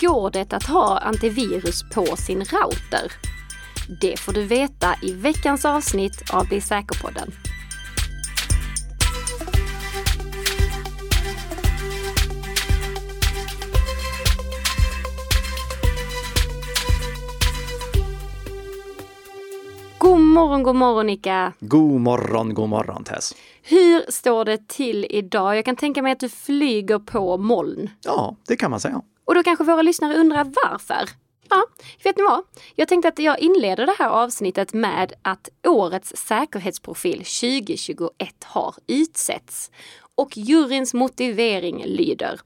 Går det att ha antivirus på sin router? Det får du veta i veckans avsnitt av Bli säker-podden. God morgon, god morgon Nika! God morgon, god morgon Tess! Hur står det till idag? Jag kan tänka mig att du flyger på moln. Ja, det kan man säga. Och då kanske våra lyssnare undrar varför? Ja, vet ni vad? Jag tänkte att jag inleder det här avsnittet med att årets säkerhetsprofil 2021 har utsetts. Och juryns motivering lyder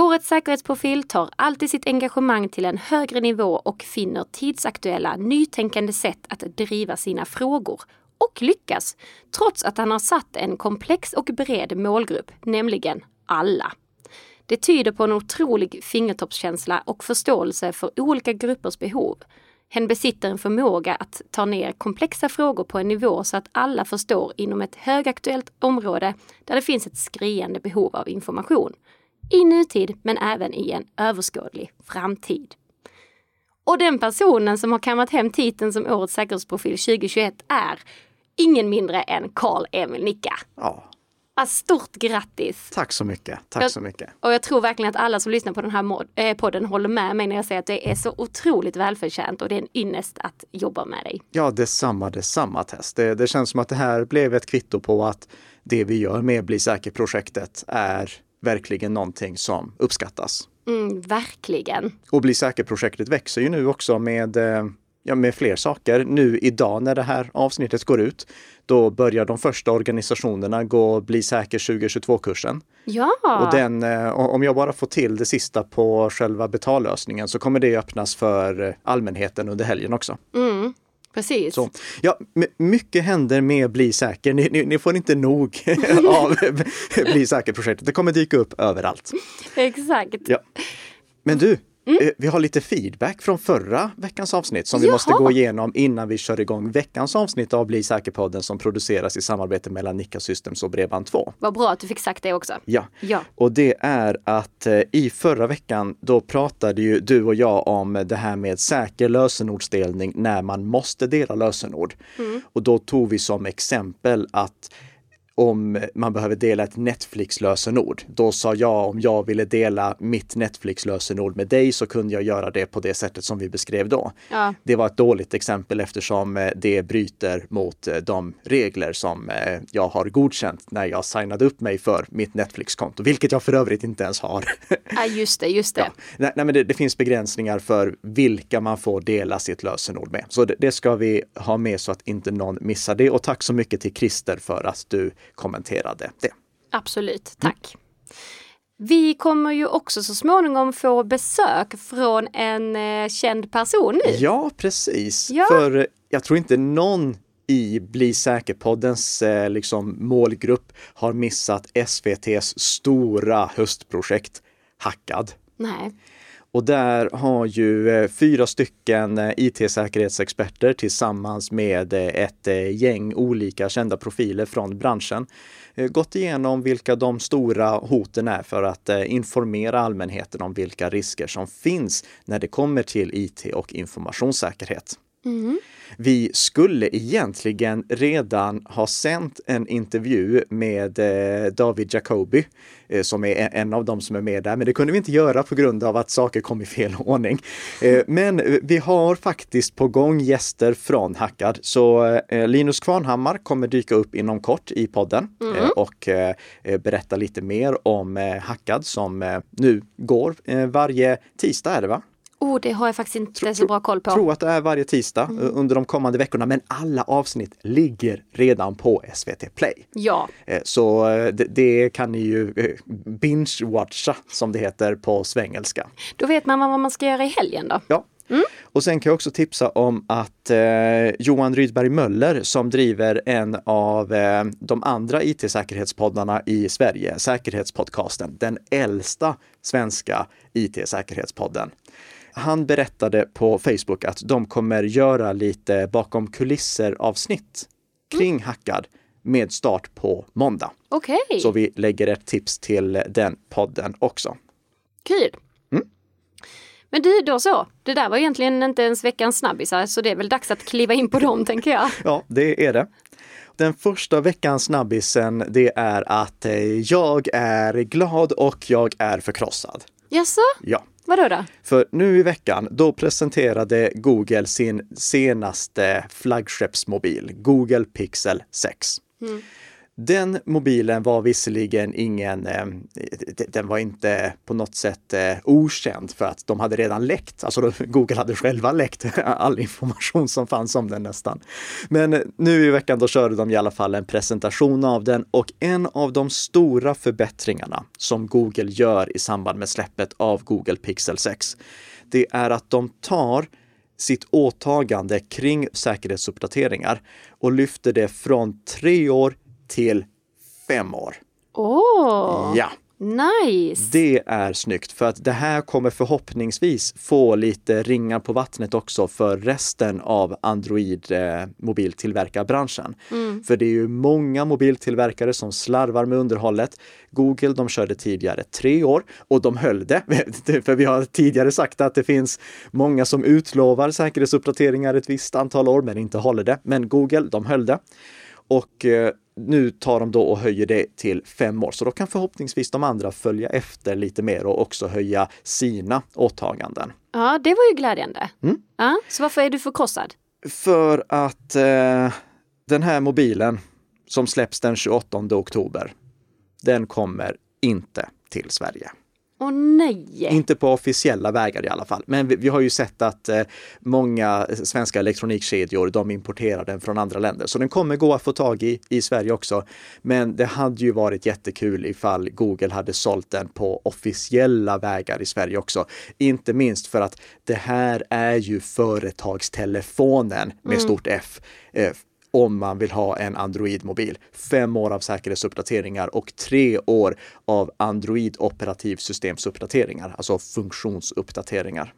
Årets säkerhetsprofil tar alltid sitt engagemang till en högre nivå och finner tidsaktuella, nytänkande sätt att driva sina frågor. Och lyckas, trots att han har satt en komplex och bred målgrupp, nämligen alla. Det tyder på en otrolig fingertoppskänsla och förståelse för olika gruppers behov. Hen besitter en förmåga att ta ner komplexa frågor på en nivå så att alla förstår inom ett högaktuellt område där det finns ett skriande behov av information. I nutid men även i en överskådlig framtid. Och den personen som har kammat hem titeln som Årets säkerhetsprofil 2021 är ingen mindre än Carl-Emil Nicka. Ja, Stort grattis! tack så mycket. Tack Jag- så mycket. Och jag tror verkligen att alla som lyssnar på den här eh, podden håller med mig när jag säger att det är så otroligt välförtjänt och det är en ynnest att jobba med dig. Ja, detsamma, detsamma Tess. Det, det känns som att det här blev ett kvitto på att det vi gör med Bli säker-projektet är verkligen någonting som uppskattas. Mm, verkligen. Och Bli säker-projektet växer ju nu också med, eh, ja, med fler saker. Nu idag när det här avsnittet går ut, då börjar de första organisationerna gå Bli säker 2022-kursen. Ja, Och den, eh, om jag bara får till det sista på själva betallösningen så kommer det öppnas för eh, allmänheten under helgen också. mm, precis. Så, ja, my- mycket händer med Bli säker. Ni, ni, ni får inte nog av Bli säker-projektet. Det kommer dyka upp överallt. Exakt. Ja. Men du, eh, vi har lite feedback från förra veckans avsnitt som vi Jaha. måste gå igenom innan vi kör igång veckans avsnitt av Bli säker-podden som produceras i samarbete mellan Nika Systems och Bredband2. Vad bra att du fick sagt det också. Ja, Ja. och det är att eh, i förra veckan då pratade ju du och jag om det här med säker lösenordsdelning när man måste dela lösenord. Och då tog vi som exempel att om man behöver dela ett Netflix-lösenord. Då sa jag om jag ville dela mitt Netflix-lösenord med dig så kunde jag göra det på det sättet som vi beskrev då. Ja. Det var ett dåligt exempel eftersom eh, det bryter mot eh, de regler som eh, jag har godkänt när jag signade upp mig för mitt Netflix-konto, vilket jag för övrigt inte ens har. ja, just det, just det. Ja. Nej, nej, men det, det finns begränsningar för vilka man får dela sitt lösenord med. Så det, det ska vi ha med så att inte någon missar det. Och tack så mycket till Christer för att du kommenterade det. Absolut, tack. Vi kommer ju också så småningom få besök från en eh, känd person nu. Ja, precis. Ja. För eh, jag tror inte någon i Bli säker-poddens eh, liksom, målgrupp har missat SVTs stora höstprojekt Hackad. Nej. Och där har ju eh, fyra stycken eh, IT-säkerhetsexperter tillsammans med eh, ett gäng olika kända profiler från branschen gått igenom vilka de stora hoten är för att informera allmänheten om vilka risker som finns när det kommer till IT och informationssäkerhet. Vi skulle egentligen redan ha sänt en intervju med eh, David Jacobi, eh, som är en av dem som är med där, men det kunde vi inte göra på grund av att saker kom i fel ordning. Eh, men vi har faktiskt på gång gäster från Hackad, så Linus Kvarnhammar kommer dyka upp inom kort i podden eh, och berätta lite mer om Hackad som nu går varje tisdag är det va? Oh, det har jag faktiskt inte så bra koll på. tror att det är varje tisdag eh, under de kommande veckorna, men alla avsnitt ligger redan på SVT Play. Ja, Eh, Så eh, det, det kan ni ju binge-watcha som det heter på svengelska. då vet man vad man ska göra i helgen då. Ja. Och sen kan jag också tipsa om att eh, Johan Rydberg Möller som driver en av eh, de andra IT-säkerhetspoddarna i Sverige, Säkerhetspodcasten, den äldsta svenska IT-säkerhetspodden. Han berättade på Facebook att de kommer göra lite bakom kulisser avsnitt kring Hackad med start på måndag. Okej, Så vi lägger ett tips till den podden också. kul. Mm. Men du, då så. Det där var egentligen inte ens veckans snabbisar, så det är väl dags att kliva in på dem, tänker jag. Ja, det är det. Den första veckans snabbisen, det är att eh, jag är glad och jag är förkrossad. Jaså? Ja. Vadå då? För nu i veckan, då presenterade Google sin senaste flaggskeppsmobil, Google Pixel 6. Mm. Den mobilen var visserligen ingen, eh, den var inte på något sätt eh, okänd för att de hade redan läckt, alltså Google hade själva läckt all information som fanns om den nästan. Men nu i veckan då körde de i alla fall en presentation av den och en av de stora förbättringarna som Google gör i samband med släppet av Google Pixel 6, det är att de tar sitt åtagande kring säkerhetsuppdateringar och lyfter det från tre år till fem år. Åh! Ja. Nice! Det är snyggt för att det här kommer förhoppningsvis få lite ringar på vattnet också för resten av Android eh, mobiltillverkarbranschen. Mm. För det är ju många mobiltillverkare som slarvar med underhållet. Google, de körde tidigare tre år och de höll det. för vi har tidigare sagt att det finns många som utlovar säkerhetsuppdateringar ett visst antal år men inte håller det. Men Google, de höll det. Och eh, nu tar de då och höjer det till fem år, så då kan förhoppningsvis de andra följa efter lite mer och också höja sina åtaganden. Ja, det var ju glädjande. Mm. Ja, så varför är du förkrossad? För att eh, den här mobilen som släpps den 28 oktober, den kommer inte till Sverige. Åh nej! Inte på officiella vägar i alla fall. Men vi, vi har ju sett att eh, många svenska elektronikkedjor, de importerar den från andra länder. Så den kommer gå att få tag i i Sverige också. Men det hade ju varit jättekul ifall Google hade sålt den på officiella vägar i Sverige också. Inte minst för att det här är ju företagstelefonen med mm. stort F. Eh, om man vill ha en Android-mobil. Fem år av säkerhetsuppdateringar och tre år av Android operativsystemsuppdateringar, alltså funktionsuppdateringar.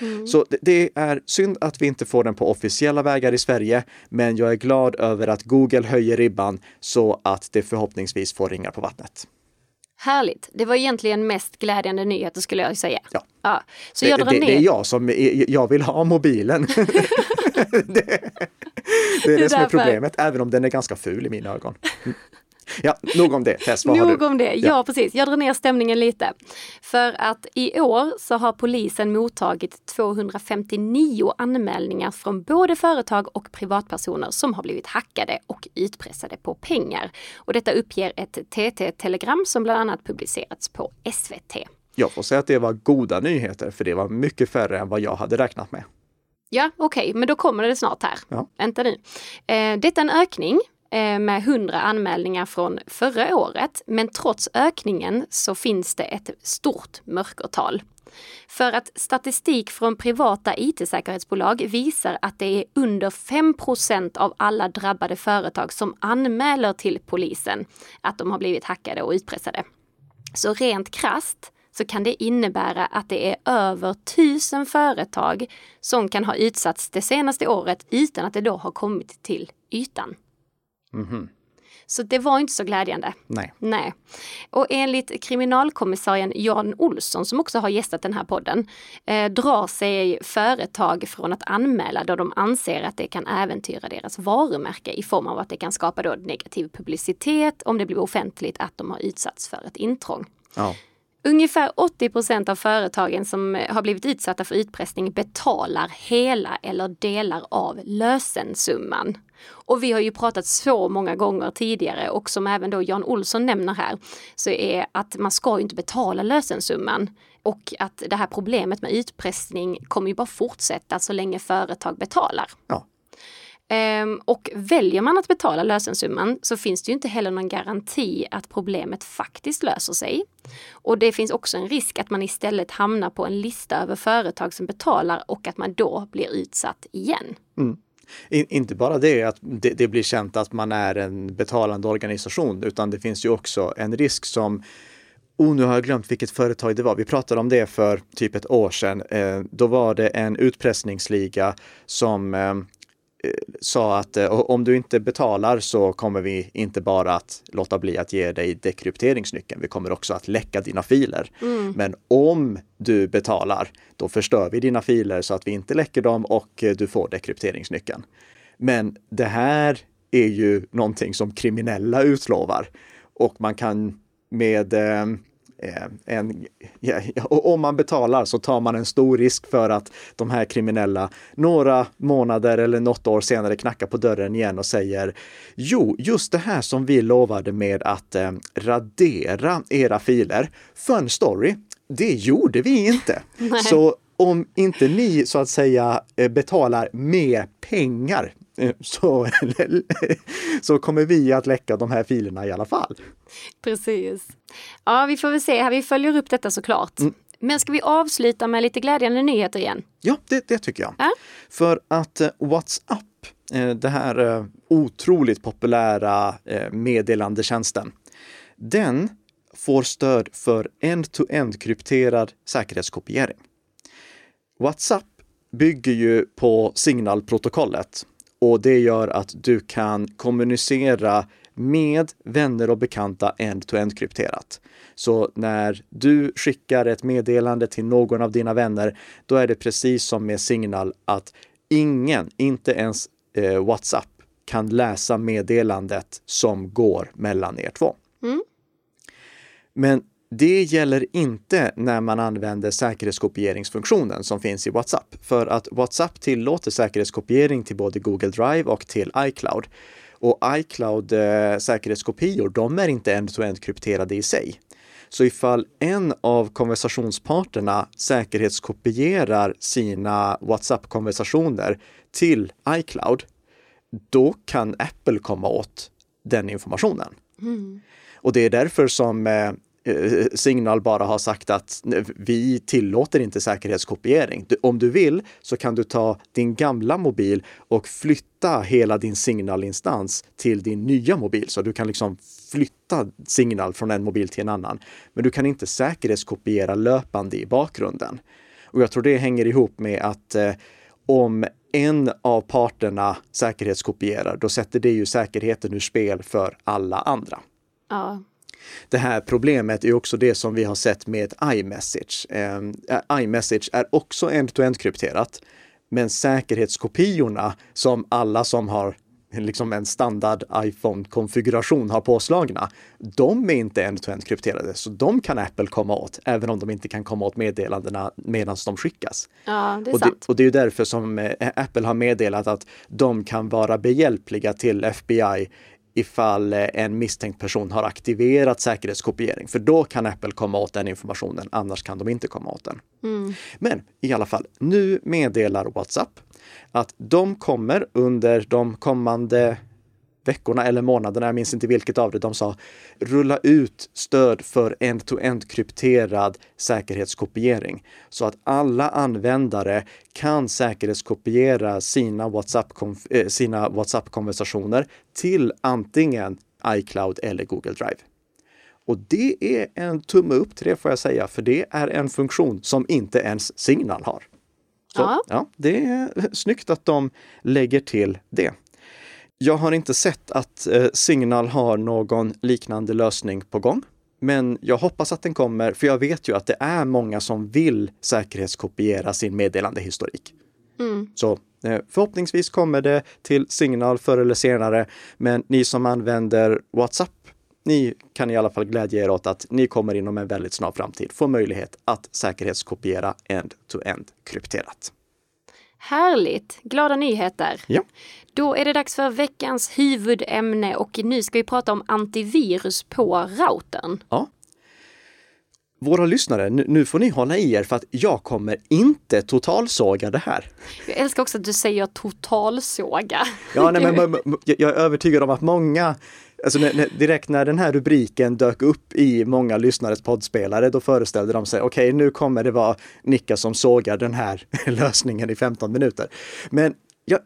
Mm. Så det är synd att vi inte får den på officiella vägar i Sverige, men jag är glad över att Google höjer ribban så att det förhoppningsvis får ringar på vattnet. Härligt. Det var egentligen mest glädjande nyheter skulle jag säga. Ja. ja. Så jag det, det, det, är jag som jag vill ha mobilen. det, det är det, det som är problemet, även om den är ganska ful i mina ögon. Ja, nog om det. Tess, vad nog har du? om det. Ja, ja, precis. Jag drar ner stämningen lite. För att i år så har polisen mottagit 259 anmälningar från både företag och privatpersoner som har blivit hackade och utpressade på pengar. Och detta uppger ett TT-telegram som bland annat publicerats på SVT. Jag får säga att det var goda nyheter, för det var mycket färre än vad jag hade räknat med. Ja, okej, okay, men då kommer det snart här. Ja. Vänta nu. Eh, detta är en ökning Eh, med 100 anmälningar från förra året, men trots ökningen så finns det ett stort mörkertal. För att statistik från privata IT-säkerhetsbolag visar att det är under 5% av alla drabbade företag som anmäler till polisen att de har blivit hackade och utpressade. Så rent krast så kan det innebära att det är över tusen företag som kan ha utsatts det senaste året utan att det då har kommit till ytan. Mm. Så det var inte så glädjande. Nej. Nej. Och enligt kriminalkommissarien Jan Olsson, som också har gästat den här podden, eh, drar sig företag från att anmäla då de anser att det kan äventyra deras varumärke i form av att det kan skapa då negativ publicitet om det blir offentligt att de har utsatts för ett intrång. Ja. Ungefär 80 procent av företagen som eh, har blivit utsatta för utpressning betalar hela eller delar av lösensumman. Och vi har ju pratat så många gånger tidigare och som även då Jan Olsson nämner här, så är att man ska inte betala lösensumman. Och att det här problemet med utpressning kommer ju bara fortsätta så länge företag betalar. Ja. Um, och väljer man att betala lösensumman så finns det ju inte heller någon garanti att problemet faktiskt löser sig. Och det finns också en risk att man istället hamnar på en lista över företag som betalar och att man då blir utsatt igen. Mm. In, inte bara det att det, det, blir känt att man är en betalande organisation, utan det finns ju också en risk som Oh, nu har jag glömt vilket företag det var. Vi pratade om det för typ ett år sedan. Eh, då var det en utpressningsliga som eh, sa att eh, om du inte betalar så kommer vi inte bara att låta bli att ge dig dekrypteringsnyckeln. Vi kommer också att läcka dina filer. Mm. Men om du betalar, då förstör vi dina filer så att vi inte läcker dem och du får dekrypteringsnyckeln. Men det här är ju någonting som kriminella utlovar och man kan med eh, Eh, en, ja, och om man betalar så tar man en stor risk för att de här kriminella några månader eller något år senare knackar på dörren igen och säger Jo, just det här som vi lovade med att eh, radera era filer. Fun story, det gjorde vi inte. Så om inte ni så att säga eh, betalar mer pengar Eh, så, så kommer vi att läcka de här filerna i alla fall. Precis. Ja, vi får väl se. Vi följer upp detta såklart. Mm. Men ska vi avsluta med lite glädjande nyheter igen? Ja, det, det tycker jag. Ja? För att uh, WhatsApp, uh, det här uh, otroligt populära meddelandetjänsten, den får stöd för end-to-end krypterad säkerhetskopiering. WhatsApp bygger ju på signalprotokollet och det gör att du kan kommunicera med vänner och bekanta end-to-end krypterat. Så när du skickar ett meddelande till någon av dina vänner, då är det precis som med Signal att ingen, inte ens eh, WhatsApp, kan läsa meddelandet som går mellan er två. Mm. Men det gäller inte när man använder säkerhetskopieringsfunktionen som finns i WhatsApp. För att WhatsApp tillåter säkerhetskopiering till både Google Drive och till iCloud. Och iCloud eh, säkerhetskopior, de är inte end-to-end krypterade i sig. Så ifall en av konversationsparterna säkerhetskopierar sina WhatsApp-konversationer till iCloud, då kan Apple komma åt den informationen. Mm. Och det är därför som eh, Eh, Eh, signal bara har sagt att vi tillåter inte säkerhetskopiering. Om du vill så kan du ta din gamla mobil och flytta hela din signalinstans till din nya mobil. Så du kan liksom flytta signal från en mobil till en annan. Men du kan inte säkerhetskopiera löpande i bakgrunden. Och jag tror det hänger ihop med att eh, om en av parterna säkerhetskopierar, då sätter det ju säkerheten ur spel för alla andra. Ja, det här problemet är också det som vi har sett med iMessage. Eh, iMessage är också end-to-end krypterat, men säkerhetskopiorna som alla som har liksom en standard iPhone-konfiguration har påslagna, de är inte end-to-end krypterade, så de kan Apple komma åt, även om de inte kan komma åt meddelandena medan de skickas. Ja, det är och, sant. Det, och det är därför som eh, Apple har meddelat att de kan vara behjälpliga till FBI ifall eh, en misstänkt person har aktiverat säkerhetskopiering. För då kan Apple komma åt den informationen, annars kan de inte komma åt den. Mm. Men i alla fall, nu meddelar WhatsApp att de kommer under de kommande veckorna eller månaderna, jag minns inte vilket av det, de sa rulla ut stöd för end-to-end krypterad säkerhetskopiering så att alla användare kan säkerhetskopiera sina WhatsApp-konversationer eh, till antingen iCloud eller Google Drive. Och det är en tumme upp till det får jag säga, för det är en funktion som inte ens Signal har. Så, ja. ja, det är snyggt att de lägger till det. Jag har inte sett att eh, Signal har någon liknande lösning på gång. Men jag hoppas att den kommer, för jag vet ju att det är många som vill säkerhetskopiera sin meddelandehistorik. Mm. Så eh, förhoppningsvis kommer det till Signal förr eller senare. Men ni som använder WhatsApp, ni kan i alla fall glädja er åt att ni kommer inom en väldigt snar framtid få möjlighet att säkerhetskopiera end-to-end krypterat. Härligt! Glada nyheter! Ja. Då är det dags för veckans huvudämne och nu ska vi prata om antivirus på routern. Ja. Våra lyssnare, nu får ni hålla i er för att jag kommer inte totalsåga det här. Jag älskar också att du säger totalsåga. Ja, nej, men, jag är övertygad om att många Alltså direkt när den här rubriken dök upp i många lyssnares poddspelare, då föreställde de sig, okej, okay, nu kommer det vara Nicka som sågar den här lösningen i 15 minuter. Men jag,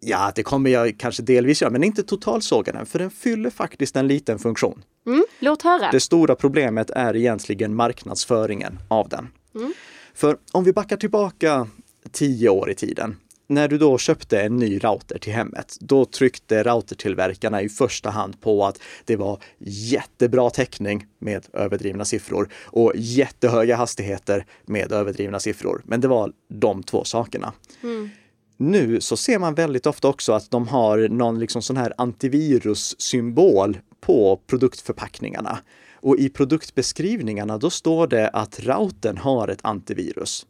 ja, det kommer jag kanske delvis göra, men inte totalsåga den, för den fyller faktiskt en liten funktion. Mm, låt höra. Det stora problemet är egentligen marknadsföringen av den. Mm. För om vi backar tillbaka tio år i tiden, när du då köpte en ny router till hemmet, då tryckte routertillverkarna i första hand på att det var jättebra täckning med överdrivna siffror och jättehöga hastigheter med överdrivna siffror. Men det var de två sakerna. Mm. Nu så ser man väldigt ofta också att de har någon liksom sån här antivirussymbol på produktförpackningarna. Och i produktbeskrivningarna då står det att routern har ett antivirus.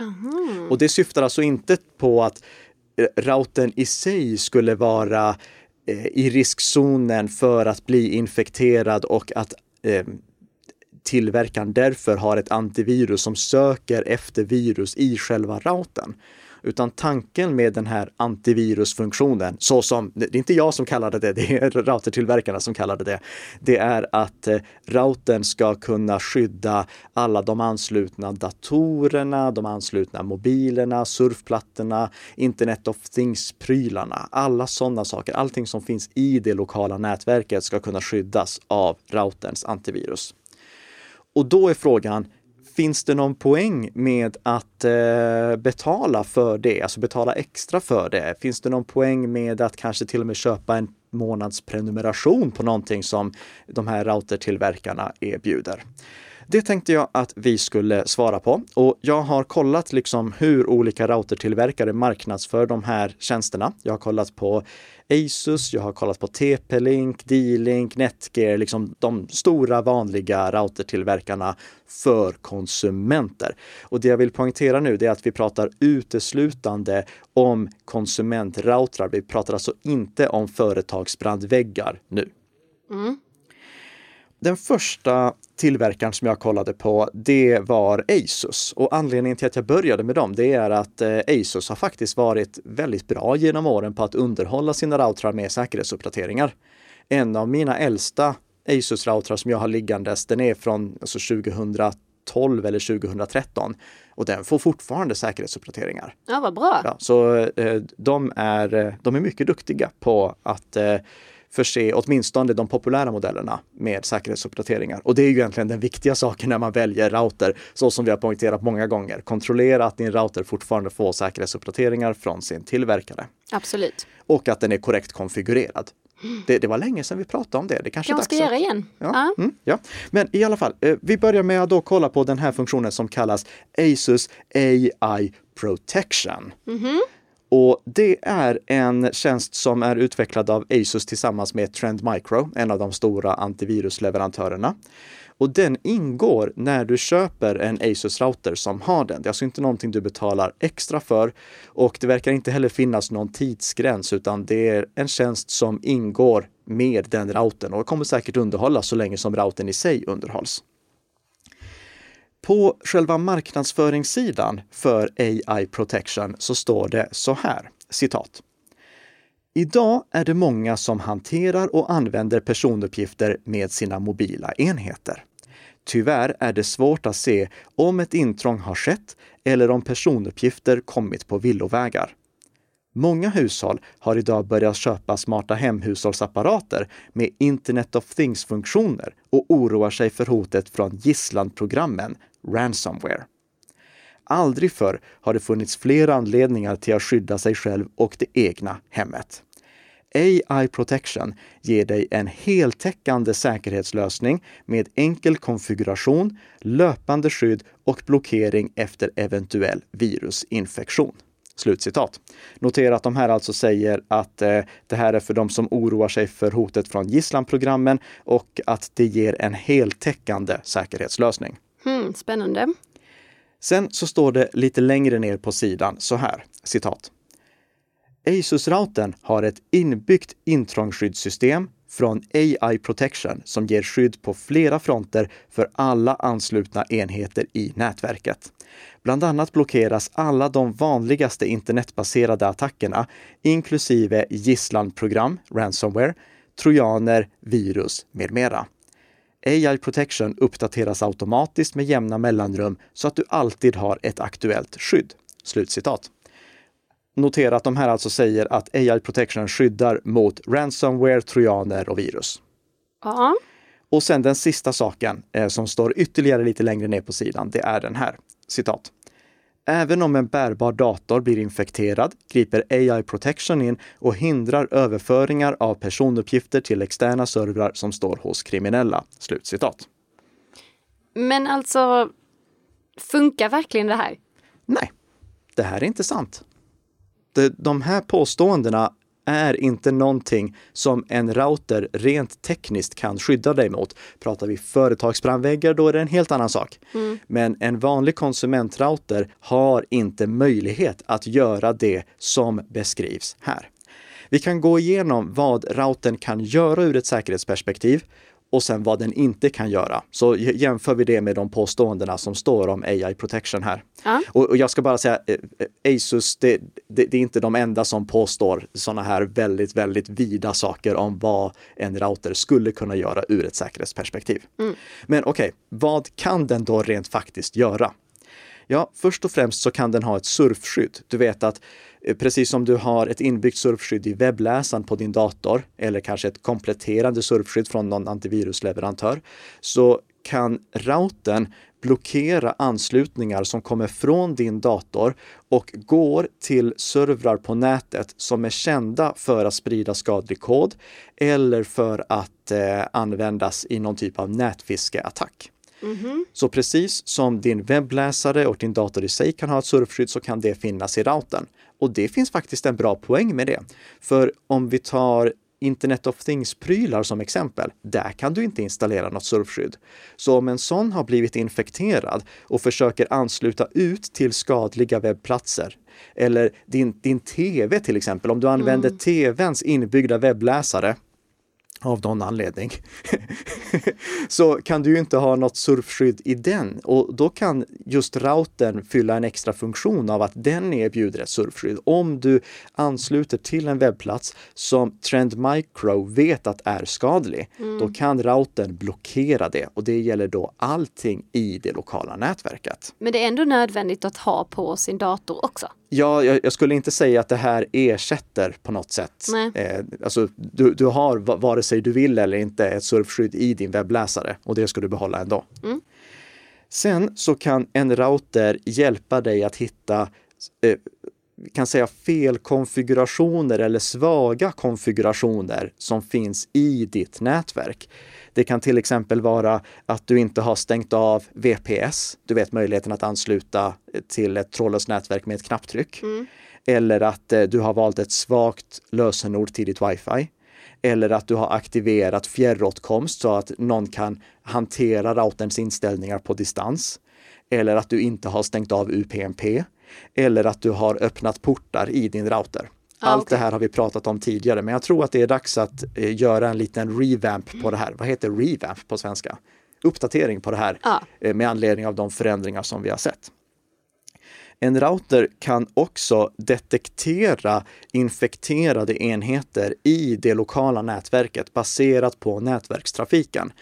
Aha. Och det syftar alltså inte på att eh, routern i sig skulle vara eh, i riskzonen för att bli infekterad och att eh, tillverkaren därför har ett antivirus som söker efter virus i själva routern. Utan tanken med den här antivirusfunktionen, så som, det är inte jag som kallade det, det är routertillverkarna som kallade det. Det är att eh, routern ska kunna skydda alla de anslutna datorerna, de anslutna mobilerna, surfplattorna, Internet of Things-prylarna, alla sådana saker. Allting som finns i det lokala nätverket ska kunna skyddas av routerns antivirus. Och då är frågan, finns det någon poäng med att eh, betala för det, alltså betala extra för det? Finns det någon poäng med att kanske till och med köpa en månadsprenumeration på någonting som de här routertillverkarna erbjuder? Det tänkte jag att vi skulle svara på och jag har kollat liksom hur olika routertillverkare marknadsför de här tjänsterna. Jag har kollat på Asus, jag har kollat på TP-Link, D-Link, Netgear, liksom de stora vanliga routertillverkarna för konsumenter. Och det jag vill poängtera nu är att vi pratar uteslutande om konsumentroutrar. Vi pratar alltså inte om företagsbrandväggar nu. Mm. Den första tillverkaren som jag kollade på, det var Asus. Och anledningen till att jag började med dem, det är att eh, Asus har faktiskt varit väldigt bra genom åren på att underhålla sina routrar med säkerhetsuppdateringar. En av mina äldsta Asus-routrar som jag har liggandes, den är från alltså 2012 eller 2013 och den får fortfarande säkerhetsuppdateringar. Ja, vad bra! Ja, så eh, de, är, eh, de är mycket duktiga på att förse åtminstone de populära modellerna med säkerhetsuppdateringar. Och det är ju egentligen den viktiga saken när man väljer router, så som vi har poängterat många gånger. Kontrollera att din router fortfarande får säkerhetsuppdateringar från sin tillverkare. Absolut. Och att den är korrekt konfigurerad. Det, det, var länge sedan vi pratade om det. Det kanske jag ska göra igen. Ja, ja. Mm, ja. Men i alla fall, eh, vi börjar med att då kolla på den här funktionen som kallas Asus AI Protection. Mm -hmm. Och det är en tjänst som är utvecklad av Asus tillsammans med Trend Micro, en av de stora antivirusleverantörerna. Och den ingår när du köper en Asus router som har den. Det är alltså inte någonting du betalar extra för och det verkar inte heller finnas någon tidsgräns utan det är en tjänst som ingår med den routern och kommer säkert underhållas så länge som routern i sig underhålls. På själva marknadsföringssidan för AI Protection så står det så här, citat. Idag är det många som hanterar och använder personuppgifter med sina mobila enheter. Tyvärr är det svårt att se om ett intrång har skett eller om personuppgifter kommit på villovägar. Många hushåll har idag börjat köpa smarta hemhushållsapparater med Internet of Things-funktioner och oroar sig för hotet från gisslanprogrammen ransomware. Aldrig förr har det funnits fler anledningar till att skydda sig själv och det egna hemmet. AI Protection ger dig en heltäckande säkerhetslösning med enkel konfiguration, löpande skydd och blockering efter eventuell virusinfektion. Slutcitat. Notera att de här alltså säger att eh, det här är för de som oroar sig för hotet från gisslanprogrammen och att det ger en heltäckande säkerhetslösning. Hmm, spännande. Sen så står det lite längre ner på sidan så här, citat. Asus-routern har ett inbyggt intrångsskyddssystem från AI Protection som ger skydd på flera fronter för alla anslutna enheter i nätverket. Bland annat blockeras alla de vanligaste internetbaserade attackerna, inklusive gisslanprogram, ransomware, trojaner, virus med mera. AI Protection uppdateras automatiskt med jämna mellanrum så att du alltid har ett aktuellt skydd. Slutcitat. Notera att de här alltså säger att AI Protection skyddar mot ransomware, trojaner och virus. Ja. Och sen den sista saken eh, som står ytterligare lite längre ner på sidan, det är den här. Citat. Även om en bärbar dator blir infekterad griper AI Protection in och hindrar överföringar av personuppgifter till externa servrar som står hos kriminella." Slutcitat. Men alltså, funkar verkligen det här? Nej, det här är inte sant. De här påståendena är inte någonting som en router rent tekniskt kan skydda dig mot. Pratar vi företagsbrandväggar, då är det en helt annan sak. Mm. Men en vanlig konsumentrouter har inte möjlighet att göra det som beskrivs här. Vi kan gå igenom vad routern kan göra ur ett säkerhetsperspektiv och sen vad den inte kan göra. Så jämför vi det med de påståendena som står om AI protection här. Ja. Och, och, jag ska bara säga, eh, eh, Asus, det, det, det, är inte de enda som påstår sådana här väldigt, väldigt vida saker om vad en router skulle kunna göra ur ett säkerhetsperspektiv. Mm. Men okej, okay, vad kan den då rent faktiskt göra? Ja, först och främst så kan den ha ett surfskydd. Du vet att Eh, precis som du har ett inbyggt surfskydd i webbläsaren på din dator eller kanske ett kompletterande surfskydd från någon antivirusleverantör så kan routern blockera anslutningar som kommer från din dator och går till servrar på nätet som är kända för att sprida skadlig kod eller för att eh, användas i någon typ av nätfiskeattack. Mm-hmm. Så precis som din webbläsare och din dator i sig kan ha ett surfskydd så kan det finnas i routern. Och det finns faktiskt en bra poäng med det. För om vi tar Internet of Things-prylar som exempel, där kan du inte installera något surfskydd. Så om en sån har blivit infekterad och försöker ansluta ut till skadliga webbplatser, eller din, din TV till exempel, om du använder mm. TVns inbyggda webbläsare, av någon anledning, så kan du inte ha något surfskydd i den och då kan just routern fylla en extra funktion av att den erbjuder ett surfskydd. Om du ansluter till en webbplats som Trend Micro vet att är skadlig, mm. då kan routern blockera det och det gäller då allting i det lokala nätverket. Men det är ändå nödvändigt att ha på sin dator också? Ja, jag, jag, skulle inte säga att det här ersätter på något sätt. Eh, alltså, du, du har vare sig du vill eller inte ett surfskydd i din webbläsare och det ska du behålla ändå. Mm. Sen så kan en router hjälpa dig att hitta eh, kan säga felkonfigurationer eller svaga konfigurationer som finns i ditt nätverk. Det kan till exempel vara att du inte har stängt av VPS, du vet möjligheten att ansluta till ett trådlöst nätverk med ett knapptryck. Mm. Eller att eh, du har valt ett svagt lösenord till ditt wifi. Eller att du har aktiverat fjärråtkomst så att någon kan hantera routerns inställningar på distans. Eller att du inte har stängt av UPnP. Eller att du har öppnat portar i din router. Ah, Allt okay. det här har vi pratat om tidigare, men jag tror att det är dags att eh, göra en liten revamp på det här. Vad heter revamp på svenska? Uppdatering på det här ah. eh, med anledning av de förändringar som vi har sett. En router kan också detektera infekterade enheter i det lokala nätverket baserat på nätverkstrafiken.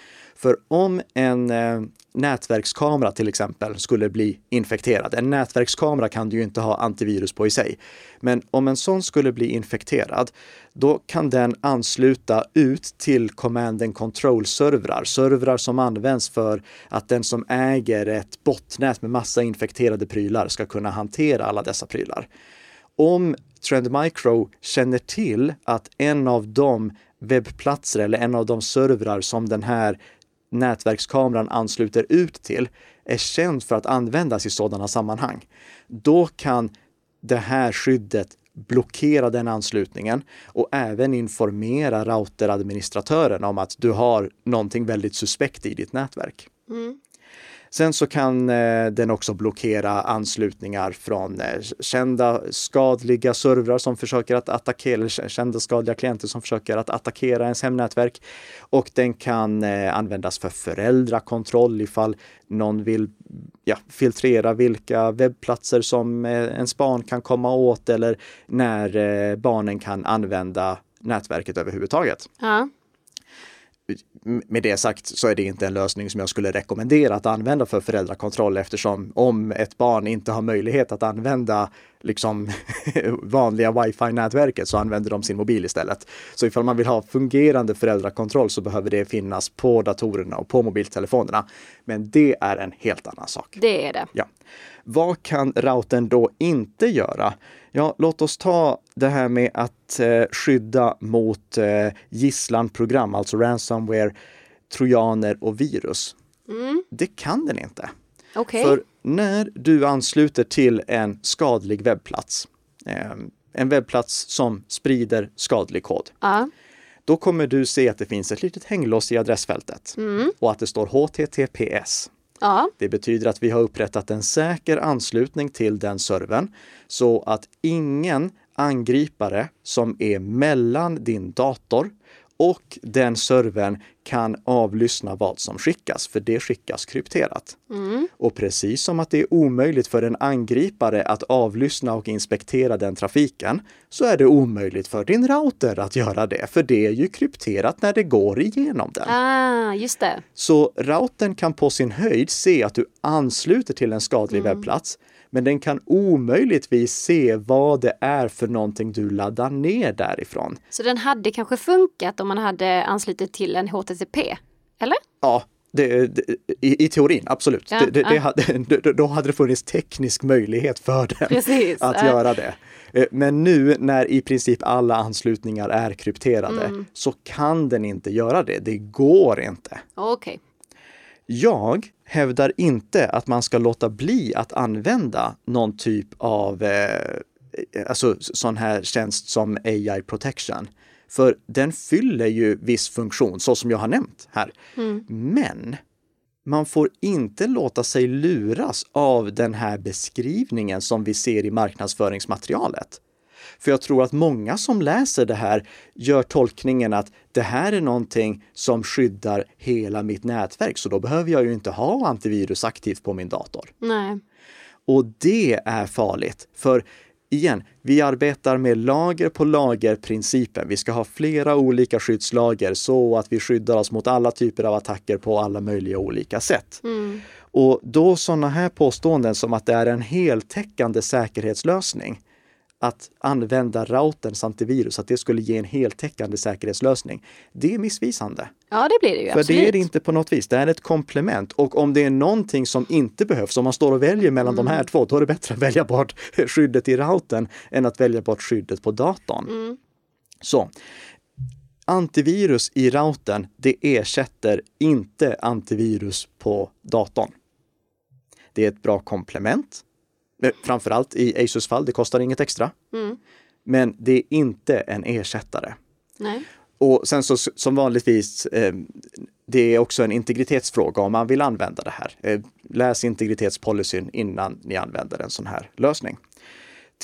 För om en eh, nätverkskamera till exempel skulle bli infekterad. En nätverkskamera kan du ju inte ha antivirus på i sig. Men om en sån skulle bli infekterad, då kan den ansluta ut till command and control-servrar. Servrar som används för att den som äger ett botnät med massa infekterade prylar ska kunna hantera alla dessa prylar. Om Trend Micro känner till att en av de webbplatser eller en av de servrar som den här nätverkskameran ansluter ut till är känd för att användas i sådana sammanhang. Då kan det här skyddet blockera den anslutningen och även informera routeradministratören om att du har någonting väldigt suspekt i ditt nätverk. Mm. Sen så kan eh, den också blockera anslutningar från eh, kända skadliga servrar som försöker att attackera, eller kända skadliga klienter som försöker att attackera ens hemnätverk. Och den kan eh, användas för föräldrakontroll ifall någon vill ja, filtrera vilka webbplatser som eh, ens barn kan komma åt eller när eh, barnen kan använda nätverket överhuvudtaget. Ja med det sagt så är det inte en lösning som jag skulle rekommendera att använda för föräldrakontroll eftersom om ett barn inte har möjlighet att använda liksom vanliga wifi-nätverket så använder de sin mobil istället. Så ifall man vill ha fungerande föräldrakontroll så behöver det finnas på datorerna och på mobiltelefonerna. Men det är en helt annan sak. Det är det. Ja. Vad kan routern då inte göra? Ja, låt oss ta det här med att eh, skydda mot eh, gisslanprogram, alltså ransomware, trojaner och virus. Mm. Det kan den inte. Okej. För när du ansluter till en skadlig webbplats, eh, en webbplats som sprider skadlig kod, Ja. då kommer du se att det finns ett litet hänglås i adressfältet Mm. och att det står HTTPS. Ja. Det betyder att vi har upprättat en säker anslutning till den servern så att ingen angripare som är mellan din dator och den servern kan avlyssna vad som skickas, för det skickas krypterat. Mm. Och precis som att det är omöjligt för en angripare att avlyssna och inspektera den trafiken, så är det omöjligt för din router att göra det, för det är ju krypterat när det går igenom den. Ah, just det. Så routern kan på sin höjd se att du ansluter till en skadlig Mm. webbplats, men den kan omöjligtvis se vad det är för någonting du laddar ner därifrån. Så den hade kanske funkat om man hade anslutit till en HTTP? Eller? Ja, det, det, i, i teorin, absolut. Ja, det, ja. hade, då- hade det funnits teknisk möjlighet för den Precis. att Ja. göra det. Eh, Men nu när i princip alla anslutningar är krypterade Mm. så kan den inte göra det. Det går inte. Okej. Jag hävdar inte att man ska låta bli att använda någon typ av eh, alltså sån här tjänst som AI protection. För den fyller ju viss funktion, så som jag har nämnt här. Mm. Men man får inte låta sig luras av den här beskrivningen som vi ser i marknadsföringsmaterialet. För jag tror att många som läser det här gör tolkningen att det här är någonting som skyddar hela mitt nätverk, så då behöver jag ju inte ha antivirus aktivt på min dator. Nej. Och det är farligt. För igen, vi arbetar med lager på lager principen. Vi ska ha flera olika skyddslager så att vi skyddar oss mot alla typer av attacker på alla möjliga olika sätt. Mm. Och då sådana här påståenden som att det är en heltäckande säkerhetslösning att använda routerns antivirus, att det skulle ge en heltäckande säkerhetslösning. Det är missvisande. Ja, det blir det ju. För absolut. det är det inte på något vis. Det är ett komplement. Och om det är någonting som inte behövs, om man står och väljer mellan de här två, då är det bättre att välja bort skyddet i routern än att välja bort skyddet på datorn. Mm. Så antivirus i routern, det ersätter inte antivirus på datorn. Det är ett bra komplement. Framförallt i Asus fall, det kostar inget extra. Mm. Men det är inte en ersättare. Nej. Och sen så som vanligtvis, eh, det är också en integritetsfråga om man vill använda det här. Eh, läs integritetspolicyn innan ni använder en sån här lösning.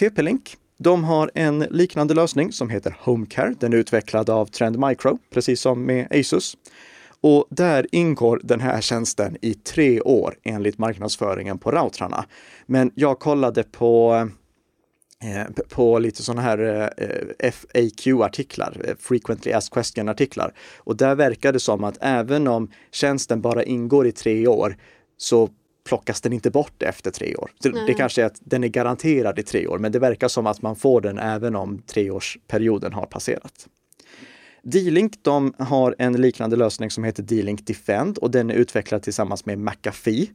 TP-Link, de har en liknande lösning som heter HomeCare. Den är utvecklad av Trend Micro, precis som med Asus. Och där ingår den här tjänsten i tre år enligt marknadsföringen på routrarna. Men jag kollade på eh, på lite sådana här eh, FAQ-artiklar, eh, Frequently Asked Question-artiklar. Och där verkar det som att även om tjänsten bara ingår i tre år så plockas den inte bort efter tre år. Så Det kanske är att den är garanterad i tre år, men det verkar som att man får den även om treårsperioden har passerat. D-Link de har en liknande lösning som heter D-Link Defend och den är utvecklad tillsammans med McAfee.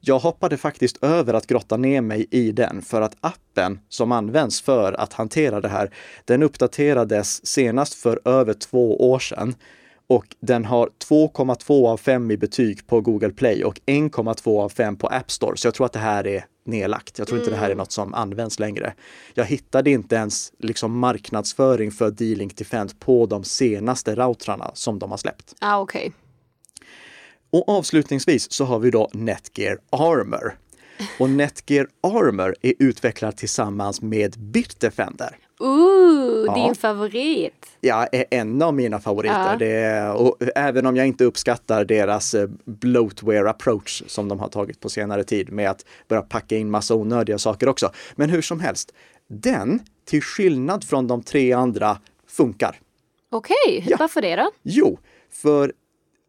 Jag hoppade faktiskt över att grotta ner mig i den för att appen som används för att hantera det här, den uppdaterades senast för över två år sedan och den har 2,2 av 5 i betyg på Google Play och 1,2 av 5 på App Store. Så jag tror att det här är nedlagt. Jag tror inte det här är något som används längre. Jag hittade inte ens liksom marknadsföring för D-Link Defend på de senaste routrarna som de har släppt. Ah, okej. Och avslutningsvis så har vi då Netgear Armor. Och Netgear Armor är utvecklad tillsammans med Bitdefender. Ooh, Ja. din favorit. Ja, är en av mina favoriter. Ja. Det och även om jag inte uppskattar deras eh, bloatware approach som de har tagit på senare tid med att börja packa in massa onödiga saker också. Men hur som helst, den, till skillnad från de tre andra, funkar. Okej, Ja. varför det då? Jo, för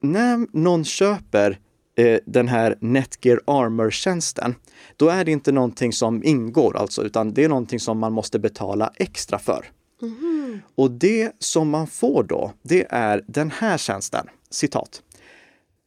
när någon köper eh, den här Netgear Armor-tjänsten, då är det inte någonting som ingår alltså, utan det är någonting som man måste betala extra för. Och det som man får då, det är den här tjänsten. Citat.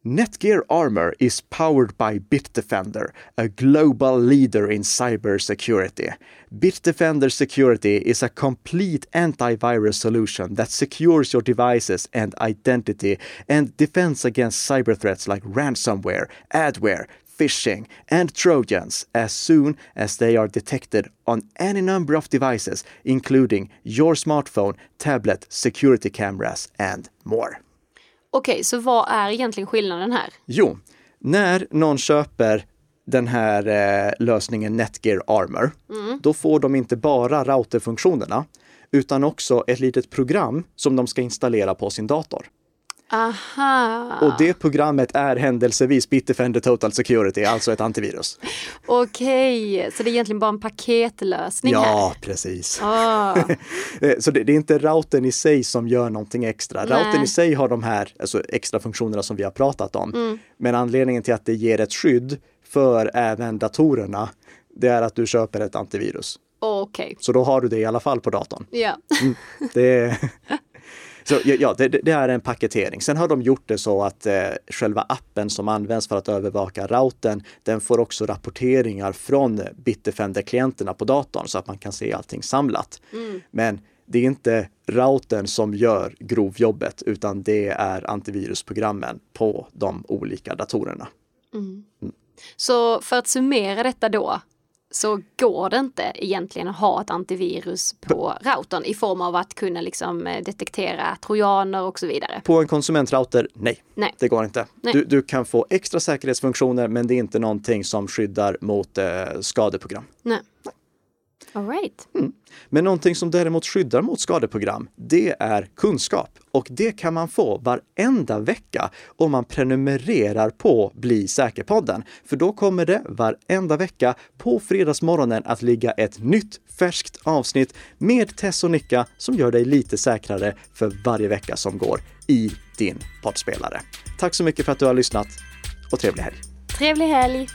Netgear Armor is powered by Bitdefender, a global leader in cybersecurity. Bitdefender Security is a complete antivirus solution that secures your devices and identity and defends against cyber threats like ransomware, adware, phishing, and Trojans as soon as they are detected on any number of devices, including your smartphone, tablet, security cameras, and more. Okej, så vad är egentligen skillnaden här? Jo, när någon köper den här eh, lösningen Netgear Armor, då får de inte bara routerfunktionerna utan också ett litet program som de ska installera på sin dator. Aha, Och det programmet är händelsevis Bitdefender Total Security, alltså ett antivirus. okej. Så det är egentligen bara en paketlösning här? Ja, precis. Ah, Eh, Så det, det är inte routern i sig som gör någonting extra. Nej. Routern i sig har de här alltså, extra funktionerna som vi har pratat om. Mm. Men anledningen till att det ger ett skydd för även datorerna, det är att du köper ett antivirus. okej. Så då har du det i alla fall på datorn. Ja. Det, så, ja, det, det är en paketering. Sen har de gjort det så att eh, själva appen som används för att övervaka routern, den får också rapporteringar från Bitdefender-klienterna på datorn så att man kan se allting samlat. Men det är inte routern som gör grovjobbet, utan det är antivirusprogrammen på de olika datorerna. Så för att summera detta då, så går det inte egentligen att ha ett antivirus på routern i form av att kunna liksom eh, detektera trojaner och så vidare. På en konsumentrouter, nej, Nej. det går inte. Nej. Du, du kan få extra säkerhetsfunktioner, men det är inte någonting som skyddar mot eh, skadeprogram. Nej. All right. Men någonting som däremot skyddar mot skadeprogram, det är kunskap. Och det kan man få varenda vecka om man prenumererar på Bli säker-podden. För då kommer det varenda vecka på fredagsmorgonen att ligga ett nytt färskt avsnitt med Tess och Nicka som gör dig lite säkrare för varje vecka som går i din poddspelare. Tack så mycket för att du har lyssnat och trevlig helg! Trevlig helg!